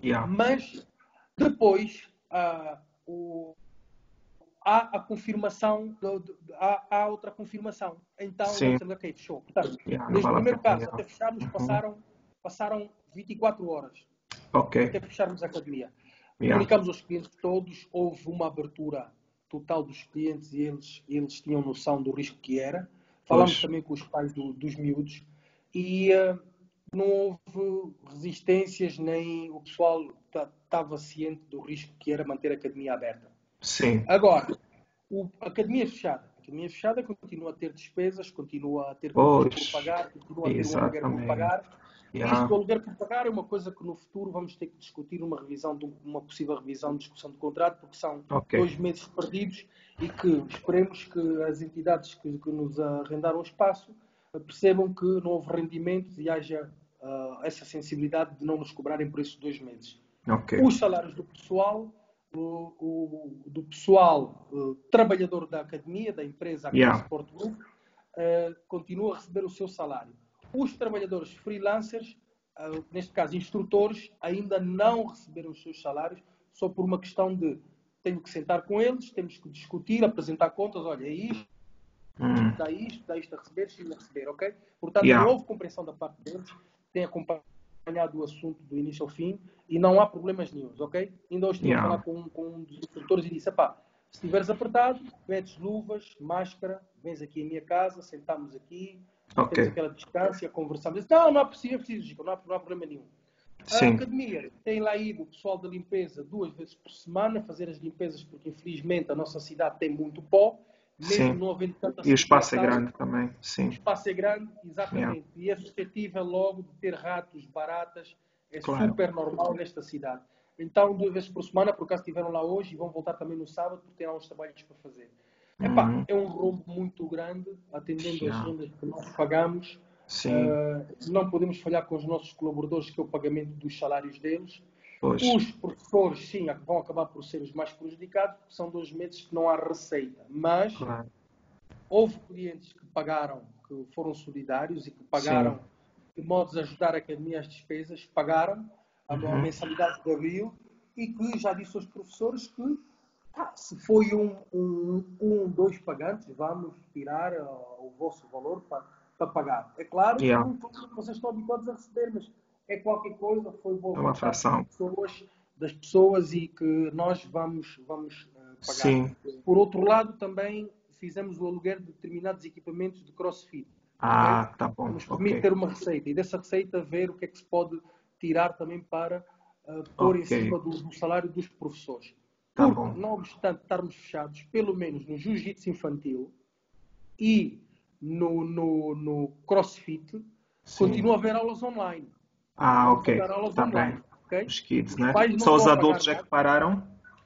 Yeah. Mas depois uh, o, há a confirmação, há, há outra confirmação. Então, Sim. nós ok, fechou. Portanto, yeah, desde o primeiro caso até fecharmos, uhum. passaram, passaram 24 horas. Até fecharmos a academia. Yeah. Comunicamos aos clientes todos, houve uma abertura total dos clientes e eles, eles tinham noção do risco que era. Falámos pois. também com os pais do, dos miúdos e uh, não houve resistências, nem o pessoal estava ciente do risco que era manter a academia aberta. Sim. Agora, o, a academia fechada. A academia fechada continua a ter despesas, continua a ter por pagar, continua a ter um aluguer por pagar. Yeah. Isto do aluguer por pagar é uma coisa que no futuro vamos ter que discutir uma revisão, de uma possível revisão de discussão de contrato, porque são okay. dois meses perdidos e que esperemos que as entidades que, que nos arrendaram o espaço percebam que não houve rendimentos e haja uh, essa sensibilidade de não nos cobrarem por esses dois meses. Okay. Os salários do pessoal o, o, do pessoal uh, trabalhador da academia, da empresa Yeah. Sport Group, uh, continua a receber o seu salário. Os trabalhadores freelancers, uh, neste caso instrutores, ainda não receberam os seus salários, só por uma questão de tenho que sentar com eles, temos que discutir, apresentar contas, olha, é isto, Hum, dá isto, dá isto a receber, isto a receber, ok? Portanto, Yeah. não houve compreensão da parte deles, têm acompanhado o assunto do início ao fim e não há problemas nenhums, ok? Ainda hoje estive Yeah. a falar com, com um dos instrutores e disse, pá, se estiveres apertado, metes luvas, máscara, vens aqui à minha casa, sentamos aqui, Ok. temos aquela distância, conversamos. Disse, não, não é preciso, é preciso, não há, não há problema nenhum. A Sim. academia tem lá ido o pessoal da limpeza duas vezes por semana fazer as limpezas, porque infelizmente a nossa cidade tem muito pó, mesmo Sim. não havendo tanta E o espaço é grande também, o sim. espaço é grande, exatamente. E é suscetível logo de ter ratos, baratas. É Claro. super normal nesta cidade. Então, duas vezes por semana, por acaso estiveram lá hoje e vão voltar também no sábado porque têm lá uns trabalhos para fazer. Epá, Uhum. é um rombo muito grande, atendendo as Yeah. rendas que nós pagamos. Uh, não podemos falhar com os nossos colaboradores, que é o pagamento dos salários deles. Pois. Os professores, sim, vão acabar por ser os mais prejudicados, porque são dois meses que não há receita. Mas Claro. houve clientes que pagaram, que foram solidários e que pagaram de modos a ajudar a academia as despesas, pagaram a Uhum. mensalidade de abril e que já disse aos professores que se foi um, um, um, dois pagantes, vamos tirar uh, o vosso valor para, para pagar. É claro que Yeah. que vocês estão habituados a receber, mas é qualquer coisa, foi boa É uma fração. das pessoas, das pessoas e que nós vamos, vamos uh, pagar. Sim. Por outro lado, também fizemos o aluguer de determinados equipamentos de crossfit. Ah, tá bom. Nos permite Ok. ter uma receita e dessa receita ver o que é que se pode tirar também para uh, pôr em Ok. cima do, do salário dos professores. Tá Porque, bom. não obstante estarmos fechados, pelo menos no jiu-jitsu infantil e no, no, no crossfit, Sim. continua a haver aulas online. Ah, ok. aulas Tá bem. ok? Os kids, Os né? não Só os adultos é nada. que pararam?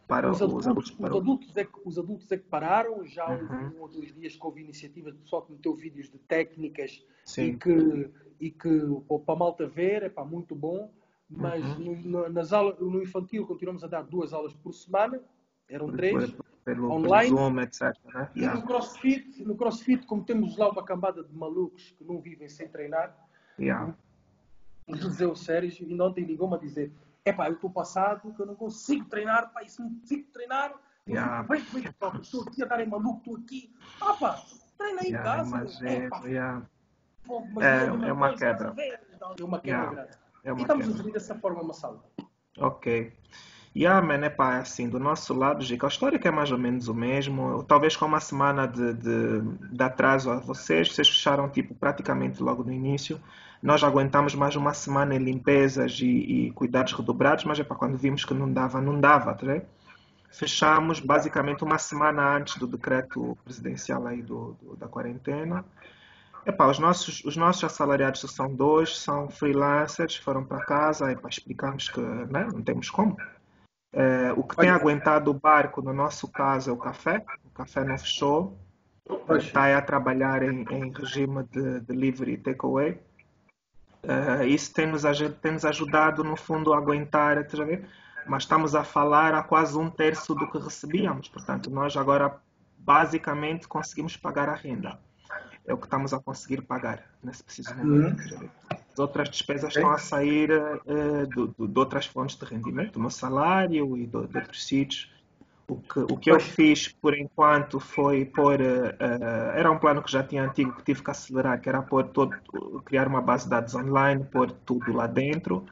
Para Os adultos, os, pararam. adultos é que, os adultos é que pararam, já houve Uhum. um ou dois dias que houve iniciativas de pessoal que meteu vídeos de técnicas e Sim. que, e que pô, para a malta ver, é pá, muito bom, mas Uhum. no, nas aulas, no infantil continuamos a dar duas aulas por semana, eram três, Pelo, pelo online. Zoom, etc. Né? e Yeah. no crossfit, no crossfit, como temos lá uma cambada de malucos que não vivem sem treinar, Yeah. O Sérgio ainda ontem ligou-me a dizer epá, eu estou passado, que eu não consigo treinar, pá, isso não consigo treinar, Yeah. vem, vem, pá, estou aqui a dar em maluco, estou aqui, ah pá, treina aí em Yeah, casa, imagino, Epá, yeah. pô, mas É- é uma não, quebra. estás a ver? É uma quebra Yeah, grande. é e uma estamos a quebra. gerir dessa forma uma sala. Ok. Yeah, man, epá, assim, do nosso lado, a história que é mais ou menos o mesmo. Talvez com uma semana de, de, de atraso a vocês, vocês fecharam tipo praticamente logo no início. Nós aguentamos mais uma semana em limpezas e, e cuidados redobrados, mas epá, quando vimos que não dava, não dava, tá vendo? Fechamos basicamente uma semana antes do decreto presidencial aí do, do- da quarentena. Epá, os nossos, os nossos assalariados são dois, são freelancers, foram para casa para explicarmos que né, não temos como. Eh, o que tem aguentado o barco, no nosso caso, é o café. O café não fechou. Está a trabalhar em, em regime de delivery e takeaway. Eh, isso tem nos, tem nos ajudado, no fundo, a aguentar, mas estamos a falar a quase um terço do que recebíamos. Portanto, nós agora basicamente conseguimos pagar a renda. É o que estamos a conseguir pagar nesse preciso momento. ver? As outras despesas estão a sair eh, do- do- de outras fontes de rendimento, do meu salário e de, de outros sítios. O que, o que eu fiz por enquanto foi pôr. eh, era um plano que já tinha antigo que tive que acelerar, que era pôr todo, criar uma base de dados online, pôr tudo lá dentro.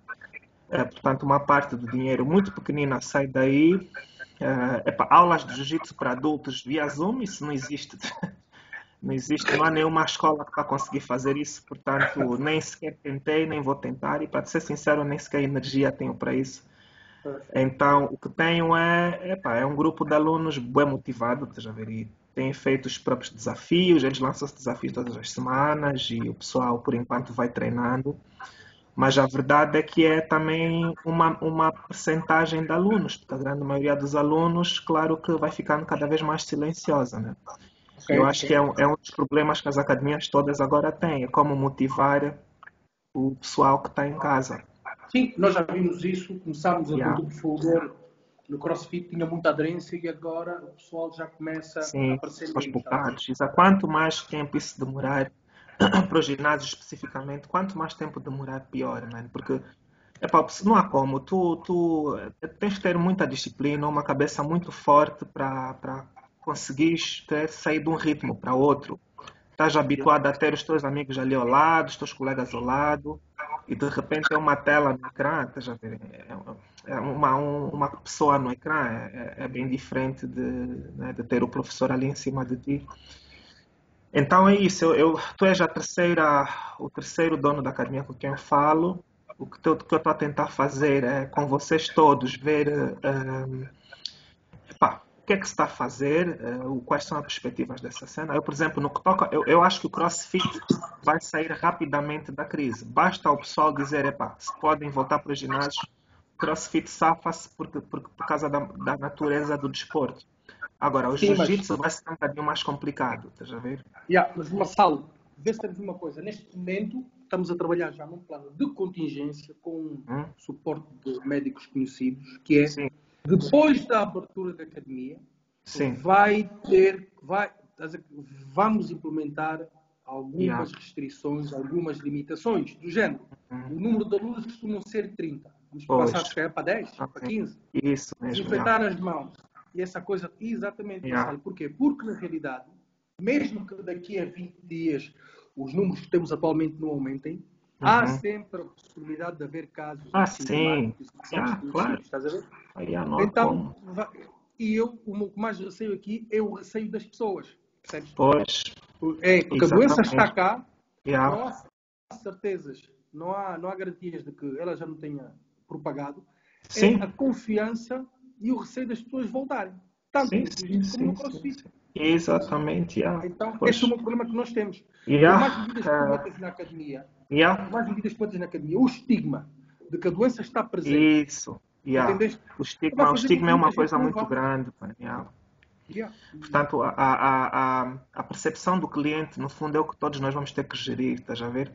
Eh, portanto, uma parte do dinheiro muito pequenina sai daí. Eh, epá, aulas de jiu-jitsu para adultos via Zoom, isso não existe. (laughs) Não existe, há nenhuma escola que está a conseguir fazer isso, portanto, (laughs) nem sequer tentei, nem vou tentar, e para ser sincero, nem sequer energia tenho para isso. Então, o que tenho é, epá, é um grupo de alunos bem motivado, estás a ver, e têm feito os próprios desafios, eles lançam os desafios todas as semanas e o pessoal, por enquanto, vai treinando. Mas a verdade é que é também uma, uma percentagem de alunos, porque a grande maioria dos alunos, claro que vai ficando cada vez mais silenciosa, né? Eu acho que é um, é um dos problemas que as academias todas agora têm, é como motivar o pessoal que está em casa. Sim, nós já vimos isso, começámos a Yeah. fulgor no CrossFit tinha muita aderência e agora o pessoal já começa Sim, a aparecer aos. Exato. Quanto mais tempo isso demorar, (clears throat) para o ginásio especificamente, quanto mais tempo demorar, pior, mano. Porque epá, não há como. Tu, tu eh, tens de ter muita disciplina, uma cabeça muito forte para conseguires ter, sair de um ritmo para outro. Estás habituado a ter os teus amigos ali ao lado, os teus colegas ao lado, e de repente é uma tela no ecrã, estás a ver? É, é uma, um, uma pessoa no ecrã é, é, é bem diferente de, né, de ter o professor ali em cima de ti. Então é isso, eu, eu, tu és a terceira, o terceiro dono da academia com quem eu falo. O que, eu estou a tentar fazer é com vocês todos ver epá, o que é que se está a fazer, uh, quais são as perspectivas dessa cena. Eu, por exemplo, no que toca, eu, eu acho que o CrossFit vai sair rapidamente da crise. Basta o pessoal dizer, epá, se podem voltar para o ginásio, CrossFit safa-se por, por, por causa da, da natureza do desporto. Agora, o jiu-jitsu vai ser um bocadinho mais complicado, estás a ver? Yeah, mas, Marcelo, vê se temos uma coisa. Neste momento, estamos a trabalhar já num plano de contingência com hum? suporte de médicos conhecidos, que é, Sim. Depois da abertura da academia, Sim. vai ter, vai, vamos implementar algumas yeah. restrições, algumas limitações, do género. Uhum. O número de alunos costuma ser 30. Vamos pois. passar, se para 10, okay. para 15. Isso mesmo. Desinfetar yeah. as mãos e essa coisa, exatamente, yeah. porquê? Porque, na realidade, mesmo que daqui a 20 dias os números que temos atualmente não aumentem. Há sempre a possibilidade de haver casos ah, sim. Ah, claro. Estás a ver? Ah, então, e eu, o que mais receio aqui é o receio das pessoas. Percebes? Pois. É, porque Exatamente. a doença está cá, yeah. não há certezas, não há, não há garantias de que ela já não tenha propagado. Sim. É a confiança e o receio das pessoas voltarem. Tanto sim, sim, como no CrossFit. Exatamente, yeah. Então, pois. esse é o problema que nós temos. Yeah. mais medidas que metas na academia, yeah. mais medidas que metas na academia, o estigma de que a doença está presente. Isso. Yeah. O estigma, o estigma é uma coisa muito grande. Yeah. Yeah. Portanto, a, a, a, a, percepção do cliente, no fundo, é o que todos nós vamos ter que gerir, estás a ver?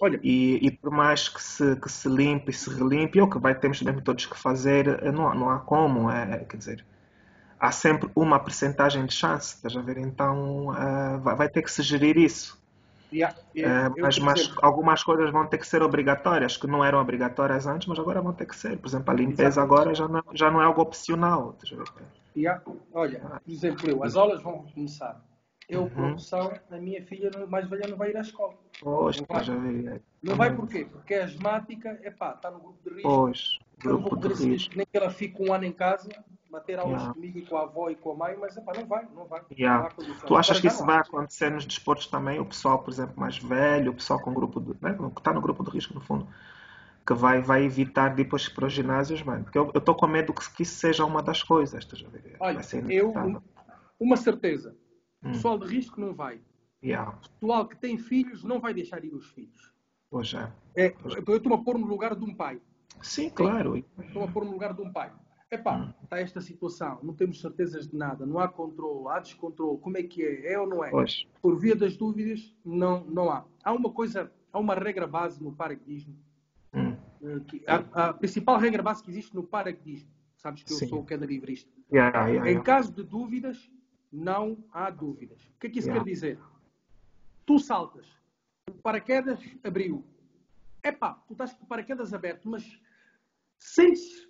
Olha. E, e por mais que se, que se limpe e se relimpe, é o que vai, temos mesmo todos que fazer, eh, não, não há como, é, quer dizer, há sempre uma percentagem de chance, estás a ver? Então uh, vai, vai, ter que se gerir isso. Yeah, yeah. Uh, mas, mas algumas coisas vão ter que ser obrigatórias, que não eram obrigatórias antes, mas agora vão ter que ser. Por exemplo, a limpeza Exato. agora já não, já não é algo opcional. Yeah. Olha, por exemplo, eu, as aulas vão começar. Eu, uhum. profissão, a minha filha mais velha não vai ir à escola. Pois, não vai. já vi. Não vai porquê? Porque é asmática, é pá, está no grupo de risco. Pois, grupo vou de risco. Nem que ela fique um ano em casa, bater aulas yeah. comigo e com a avó e com a mãe, mas epá, não vai, não vai. Yeah. Não tu achas que isso vai acontecer nos desportos também? O pessoal, por exemplo, mais velho, o pessoal com grupo de, né, que está no grupo de risco, no fundo, que vai, vai evitar depois para os ginásios, mano. Porque eu estou com medo que, que isso seja uma das coisas. Estás a ver? Olha, eu, uma certeza. Hum. Pessoal de risco não vai. Yeah. Pessoal que tem filhos não vai deixar ir os filhos. Pois é. é eu estou a pôr no lugar de um pai. Sim, claro. Estou a pôr no lugar de um pai. Epá, hum. está esta situação, não temos certezas de nada, não há controle, há descontrole, como é que é? É ou não é? Pois. Por via das dúvidas, não, não há. Há uma coisa, há uma regra base no paraquedismo. Hum. Que, a, a, principal regra base que existe no paraquedismo, sabes que eu Sim. sou queda livrista. Yeah, yeah, yeah. Em caso de dúvidas, não há dúvidas. O que é que isso quer dizer? Tu saltas, o paraquedas abriu. Epá, tu estás com o paraquedas aberto, mas sentes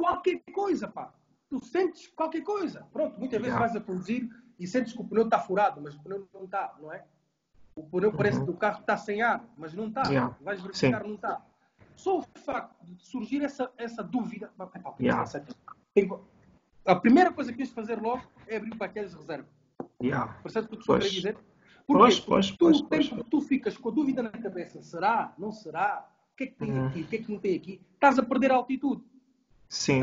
qualquer coisa, pá. Tu sentes qualquer coisa. Pronto, muitas vezes vais a conduzir e sentes que o pneu está furado, mas o pneu não está, não é? O pneu parece uhum. que o carro está sem ar, mas não está. Yeah. Vais verificar, Sim. não está. Só o facto de surgir essa, essa dúvida. Yeah. a primeira coisa que tens de fazer logo é abrir paquetes de reserva. Yeah. Percebes o que estou a dizer? Porque pois, pois, tu, pois, pois. tu ficas com a dúvida na cabeça: será? Não será? O que é que tem uhum. aqui? O que é que não tem aqui? Estás a perder a altitude. Sim.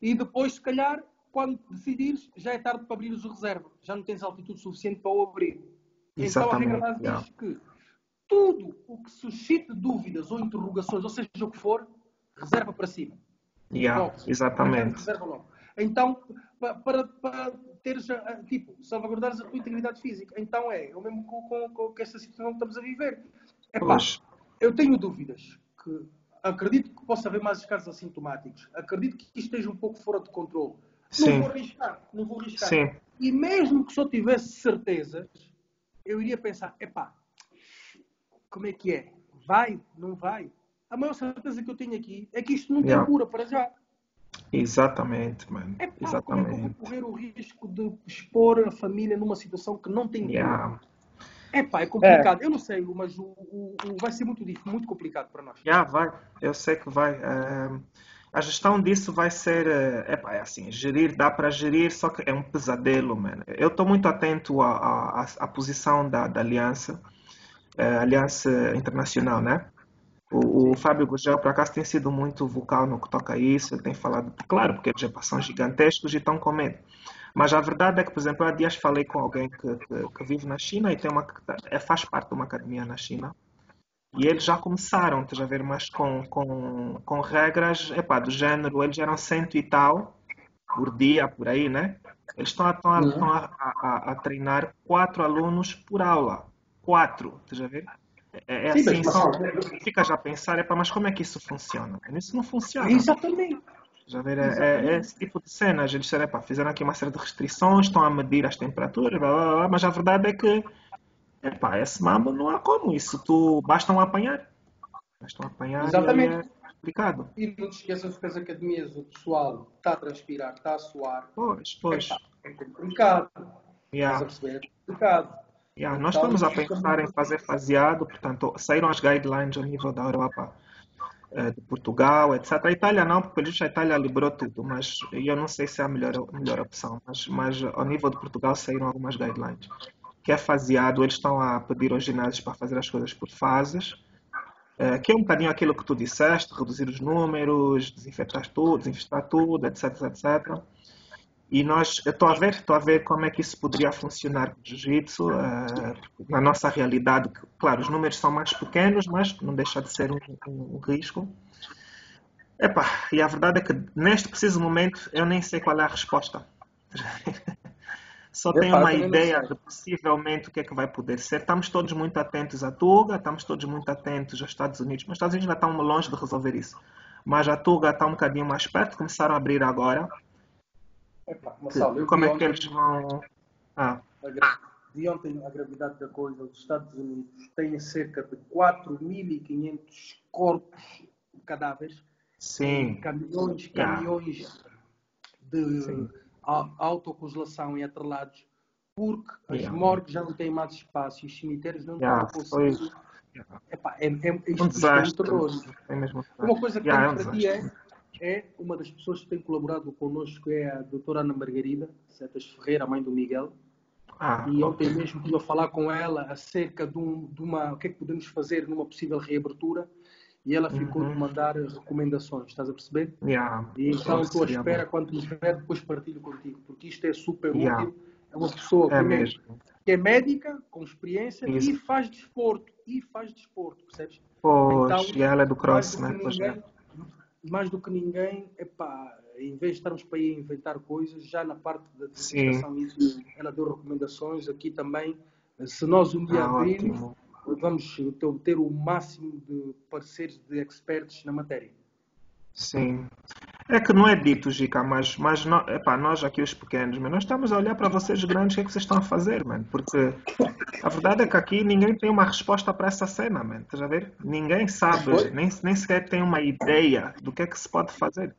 E depois, se calhar, quando decidires, já é tarde para abrir os reserva. Já não tens altitude suficiente para o abrir. Exatamente. Então a regra base diz que tudo o que suscite dúvidas ou interrogações, ou seja o que for, reserva para cima. Yeah, exatamente. Reserva logo. Então, para, para teres, tipo, salvaguardares a tua integridade física. Então é, o mesmo com, com, com esta situação que estamos a viver. É pá, eu tenho dúvidas que acredito que possa haver mais casos assintomáticos. Acredito que isto esteja um pouco fora de controle. Sim. Não vou arriscar, não vou arriscar. Sim. E mesmo que só tivesse certezas, eu iria pensar, epá, como é que é? Vai? Não vai? A maior certeza que eu tenho aqui é que isto não Yeah. tem cura para já. Exatamente, mano. É pá, como é que eu vou Exatamente. correr o risco de expor a família numa situação que não tem cura? Yeah. É pá, é complicado. Eu não sei, mas o, o- o- vai ser muito difícil, muito complicado para nós. Já vai, eu sei que vai. eh, a gestão disso vai ser, é epá, é assim, gerir, dá para gerir, só que é um pesadelo, mano. Eu estou muito atento à, à, à- à posição da, da Aliança, eh, Aliança Internacional, né? O, o Fábio Gurgel, por acaso, tem sido muito vocal no que toca a isso, ele tem falado, claro, porque eles já são gigantescos e estão com medo. Mas a verdade é que, por exemplo, há dias falei com alguém que, que, que vive na China e tem uma, é, faz parte de uma academia na China. E eles já começaram, estás a ver, mas com, com, com regras, epá, do género, eles eram cento e tal por dia, por aí, né? Eles estão a, Uhum. a, a, a treinar quatro alunos por aula. Quatro, estás a ver? É, é Sim, assim, só, ficas a pensar, epá, mas como é que isso funciona? Isso não funciona. Exatamente. Já ver, é, é- é esse tipo de cenas. Eles disseram, epá, fizeram aqui uma série de restrições, estão a medir as temperaturas, blá, blá, blá, mas a verdade é que, epá, esse mambo não há como. Isso tu bastam apanhar. Bastam apanhar Exatamente. e é complicado. E não te esqueças que as academias, o pessoal está a transpirar, está a suar. Pois, pois. É complicado. Estás a Yeah, perceber? É complicado. yeah. Nós estamos a pensar em fazer faseado, portanto, saíram as guidelines a nível da Europa, de Portugal, etc. A Itália não, porque a Itália liberou tudo, mas eu não sei se é a melhor, a melhor opção. Mas, mas ao nível de Portugal saíram algumas guidelines. Que é faseado, eles estão a pedir aos ginásios para fazer as coisas por fases, eh, que é um bocadinho aquilo que tu disseste, reduzir os números, desinfetar tudo, desinfestar tudo, etc, etc. E nós, estou a ver, estou a ver como é que isso poderia funcionar com jiu-jitsu, eh, na nossa realidade. Claro, os números são mais pequenos, mas não deixa de ser um, um- um risco. Epá, e a verdade é que neste preciso momento eu nem sei qual é a resposta. (laughs) Só tenho uma ideia de possivelmente o que é que vai poder ser. Estamos todos muito atentos à Tuga, estamos todos muito atentos aos Estados Unidos, mas os Estados Unidos ainda estão longe de resolver isso. Mas a Tuga está um bocadinho mais perto, começaram a abrir agora. Epá, Marcelo, eu Como é que eles vão. Ah, de ontem a gravidade da coisa, os Estados Unidos têm cerca de 4.500 corpos cadáveres, sim, caminhões, Yeah. caminhões de Sim. autocongelação e atrelados, porque as Yeah. morgues já não têm mais espaço e os cemitérios não Yeah, estão a conseguir. Epá, é, é, um isto é um terror. É mesmo um Uma coisa que Yeah, é um para ti é. É uma das pessoas que tem colaborado connosco, é a doutora Ana Margarida Setas Ferreira, a mãe do Miguel. Ah, E ok. ontem mesmo estive a falar com ela acerca de, um, de uma, o que é que podemos fazer numa possível reabertura e ela ficou Uhum. de mandar recomendações, estás a perceber? Yeah. E então estou à espera, bom. quando tiver, depois partilho contigo, porque isto é super Yeah. útil. É uma pessoa É primeiro, mesmo. que é médica, com experiência Isso. e faz desporto. E faz desporto, percebes? Pois, Então, e ela é do cross, né? é. ninguém, mais do que ninguém, epá, em vez de estarmos para aí a inventar coisas, já na parte da desinfestação, isso, ela deu recomendações aqui também. Se nós um dia Ah, abrirmos, vamos ter- ter o máximo de parceiros de experts na matéria. Sim. É que não é dito, Gica, mas, mas epá, nós aqui os pequenos, mas nós estamos a olhar para vocês grandes, o que é que vocês estão a fazer, mano? Porque a verdade é que aqui ninguém tem uma resposta para essa cena, mano. Estás a ver? Ninguém sabe, nem, nem sequer tem uma ideia do que é que se pode fazer.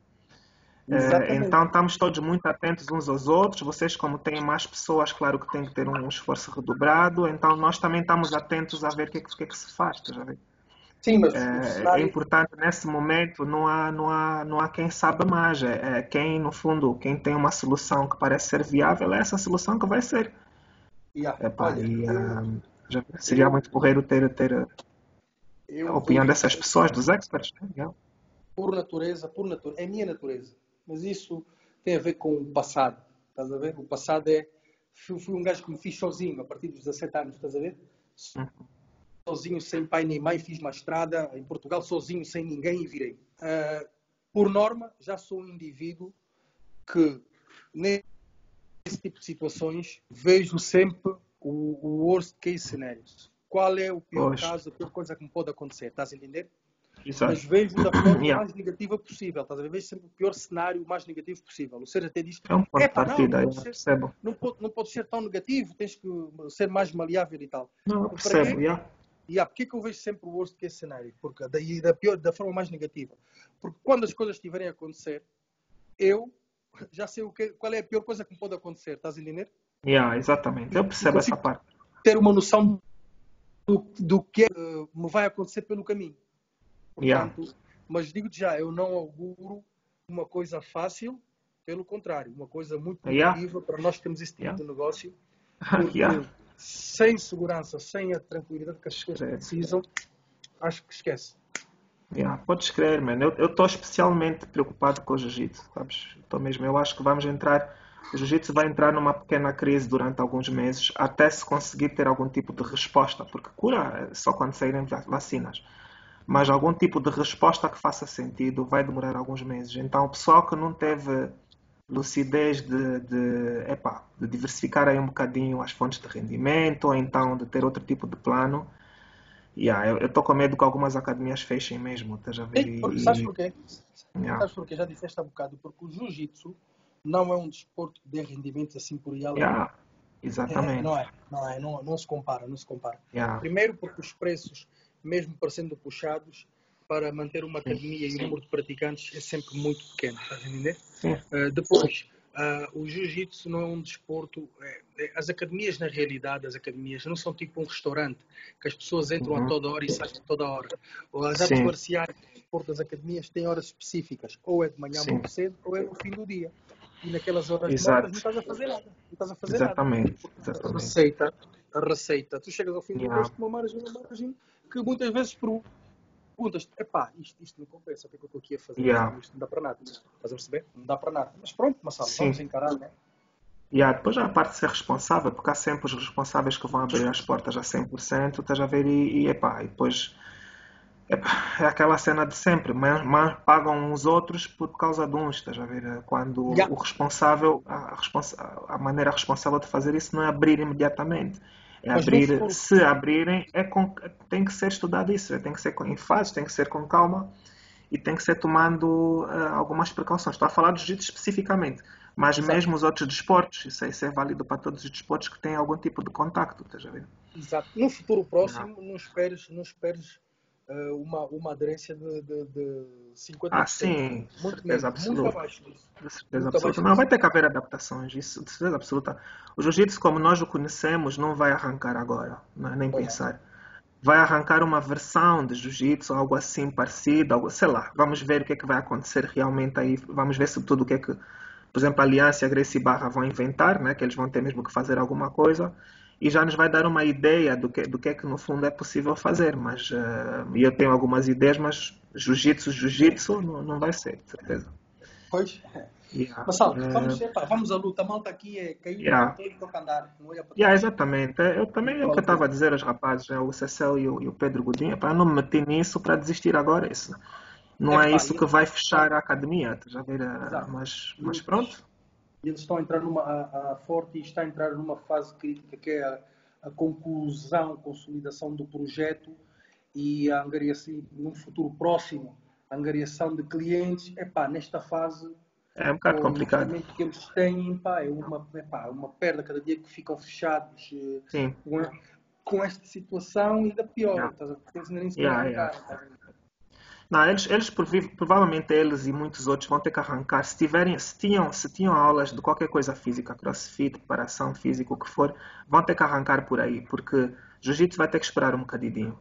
Exatamente. então estamos todos muito atentos uns aos outros. Vocês, como têm mais pessoas, claro que têm que ter um esforço redobrado. Então nós também estamos atentos a ver o que é que, que, é que se faz. Estás a ver? Sim, mas É, é importante nesse momento não há, não há, não há quem sabe mais. É, é quem, no fundo, quem tem uma solução que parece ser viável, é essa solução que vai ser. Yeah, Epá, olha, e, eu- ah, já seria muito porreiro ter, ter eu a opinião vejo- dessas pessoas, dos experts. né? Yeah. por natureza, por natureza, é minha natureza. Mas isso tem a ver com o passado, estás a ver? O passado é, fui, fui um gajo que me fiz sozinho a partir dos 17 anos, estás a ver? Sozinho, sem pai nem mãe, fiz uma estrada em Portugal, sozinho, sem ninguém e virei. Ah, por norma, já sou um indivíduo que nesse tipo de situações vejo sempre o, o worst case scenario. Qual é o pior Pois. caso, a pior coisa que me pode acontecer, estás a entender? Exato. mas vejo da forma (coughs) Yeah. mais negativa possível. Estás a ver? Vejo sempre o pior cenário, o mais negativo possível. O Sérgio até diz: É um não, não pode ser- não pode, não pode ser tão negativo, tens que ser mais maleável e tal. Não, eu percebo, quê? Yeah. E há, porquê que eu vejo sempre o worst case cenário? Porque daí da, pior, da forma mais negativa. Porque quando as coisas estiverem a acontecer, eu já sei o que, qual é a pior coisa que me pode acontecer, estás a entender? Yeah, exatamente, eu percebo essa consigo- parte. Ter uma noção do, do que eh, me vai acontecer pelo caminho. Yeah. Portanto, mas digo-te já, eu não auguro uma coisa fácil, pelo contrário, uma coisa muito Yeah. negativa para nós que temos esse tipo Yeah. de negócio. (laughs) Porque Yeah. Sem segurança, sem a tranquilidade que as pessoas precisam, acho que esquece. Yeah, podes crer, mano. Eu estou especialmente preocupado com o jiu-jitsu, sabes? Mesmo. Eu acho que vamos entrar. O jiu-jitsu vai entrar numa pequena crise durante alguns meses até se conseguir ter algum tipo de resposta, porque cura só quando saírem va- vacinas. Mas algum tipo de resposta que faça sentido vai demorar alguns meses. Então, o pessoal que não teve lucidez de, de, epá, de diversificar aí um bocadinho as fontes de rendimento, ou então de ter outro tipo de plano, Yeah, eu estou com medo que algumas academias fechem mesmo, estás a ver? E- sabes porquê? Yeah. Sabes porquê? Já disseste há bocado. Porque o jiu-jitsu não é um desporto de rendimentos assim por aí. Yeah, É, exatamente. não é, não é, não, não se compara, não se compara. Yeah. Primeiro porque os preços, mesmo parecendo puxados, para manter uma academia e um número de praticantes é sempre muito pequeno, estás a entender? Sim, Uh, depois, uh, o jiu-jitsu não é um desporto. é- é- as academias, na realidade, as academias não são tipo um restaurante que as pessoas entram Uhum. a toda hora e saem toda hora. Ou as artes Sim. marciais, o desporto das academias têm horas específicas. Ou é de manhã Sim. muito cedo, ou é no fim do dia. E naquelas horas Exato. mortas não estás a fazer nada. Não estás a fazer exatamente. nada. A exatamente. receita, a receita. Tu chegas ao fim do Yeah. mês com uma margem, uma margem que muitas vezes perguntas, epá, isto, isto não compensa, o que é que eu estou aqui a fazer? Yeah. Isto não dá para nada. Estás a perceber? Não dá para nada. Mas pronto, Massal, Sim. vamos encarar, né? Yeah, depois há a parte de ser responsável, porque há sempre os responsáveis que vão abrir as portas a 100%, estás a ver? E, e, epá, e depois epá, é aquela cena de sempre, mas, mas pagam os outros por causa de uns, estás a ver? Quando Yeah. o responsável, a, responsa- a maneira responsável de fazer isso não é abrir imediatamente. É abrir, futuro- se abrirem, é com, tem que ser estudado isso, tem que ser em fases, tem que ser com calma e tem que ser tomando ah, algumas precauções. Estou a falar do jiu-jitsu especificamente, mas Exato. mesmo os outros desportos, isso, é- isso é válido para todos os desportos que têm algum tipo de contacto, estás a ver? Exato. No futuro próximo, não esperes, não esperes eh, uma, uma aderência de, de, de 50%. Ah, sim, Muito certeza menos, absoluta. muito abaixo disso. Certeza Muito absoluta. Não, vai ter que haver adaptações, isso de certeza absoluta. O jiu-jitsu, como nós o conhecemos, não vai arrancar agora, é nem é. pensar. Vai arrancar uma versão de jiu-jitsu, algo assim parecido, algo, sei lá. Vamos ver o que é que vai acontecer realmente aí. Vamos ver se tudo o que é que, por exemplo, a Aliança e a Gracie Barra vão inventar, né? Que eles vão ter mesmo que fazer alguma coisa. E já nos vai dar uma ideia do que, do que é que no fundo é possível fazer. Mas eh, eu tenho algumas ideias, mas jiu-jitsu, jiu-jitsu não, não vai ser, de certeza. Pois. Yeah. Eh, vamos, vamos à luta. A malta aqui é cair, Yeah. que tocar andar. Não olha para Yeah, exatamente. Eu também é o que eu estava a dizer aos rapazes, né, o Cecel e o, e o Pedro Godinho, para não me meter nisso para desistir agora. Isso não é Epá, isso e- que vai fechar a academia, a ver? eh. Mas, mas pronto. E eles estão a entrar numa a, a Forte está a entrar numa fase crítica que é a, a conclusão, consolidação do projeto e a angariação num futuro próximo, a angariação de clientes. Epá, nesta fase É um bocado com o complicado. investimento que eles têm, pá, é uma, é uma perda cada dia que ficam fechados eh, Sim, com, esta situação ainda pior. Yeah. estás a nem se Yeah, yeah. Não, eles, eles provavelmente eles e muitos outros vão ter que arrancar. Se tiverem, se tinham, se tinham aulas de qualquer coisa física, crossfit, preparação física, o que for, vão ter que arrancar por aí, porque jiu-jitsu vai ter que esperar um bocadinho.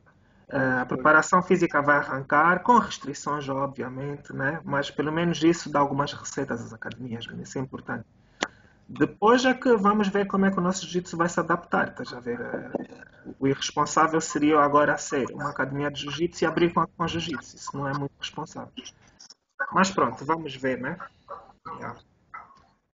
Eh, a preparação física vai arrancar, com restrições, obviamente, né? mas pelo menos isso dá algumas receitas às academias, né? isso é importante. Depois é que vamos ver como é que o nosso jiu-jitsu vai se adaptar. Estás a ver? Eh, O irresponsável seria agora ser uma academia de jiu-jitsu e abrir com, com jiu-jitsu. Isso não é muito responsável. Mas pronto, vamos ver, né? Yeah.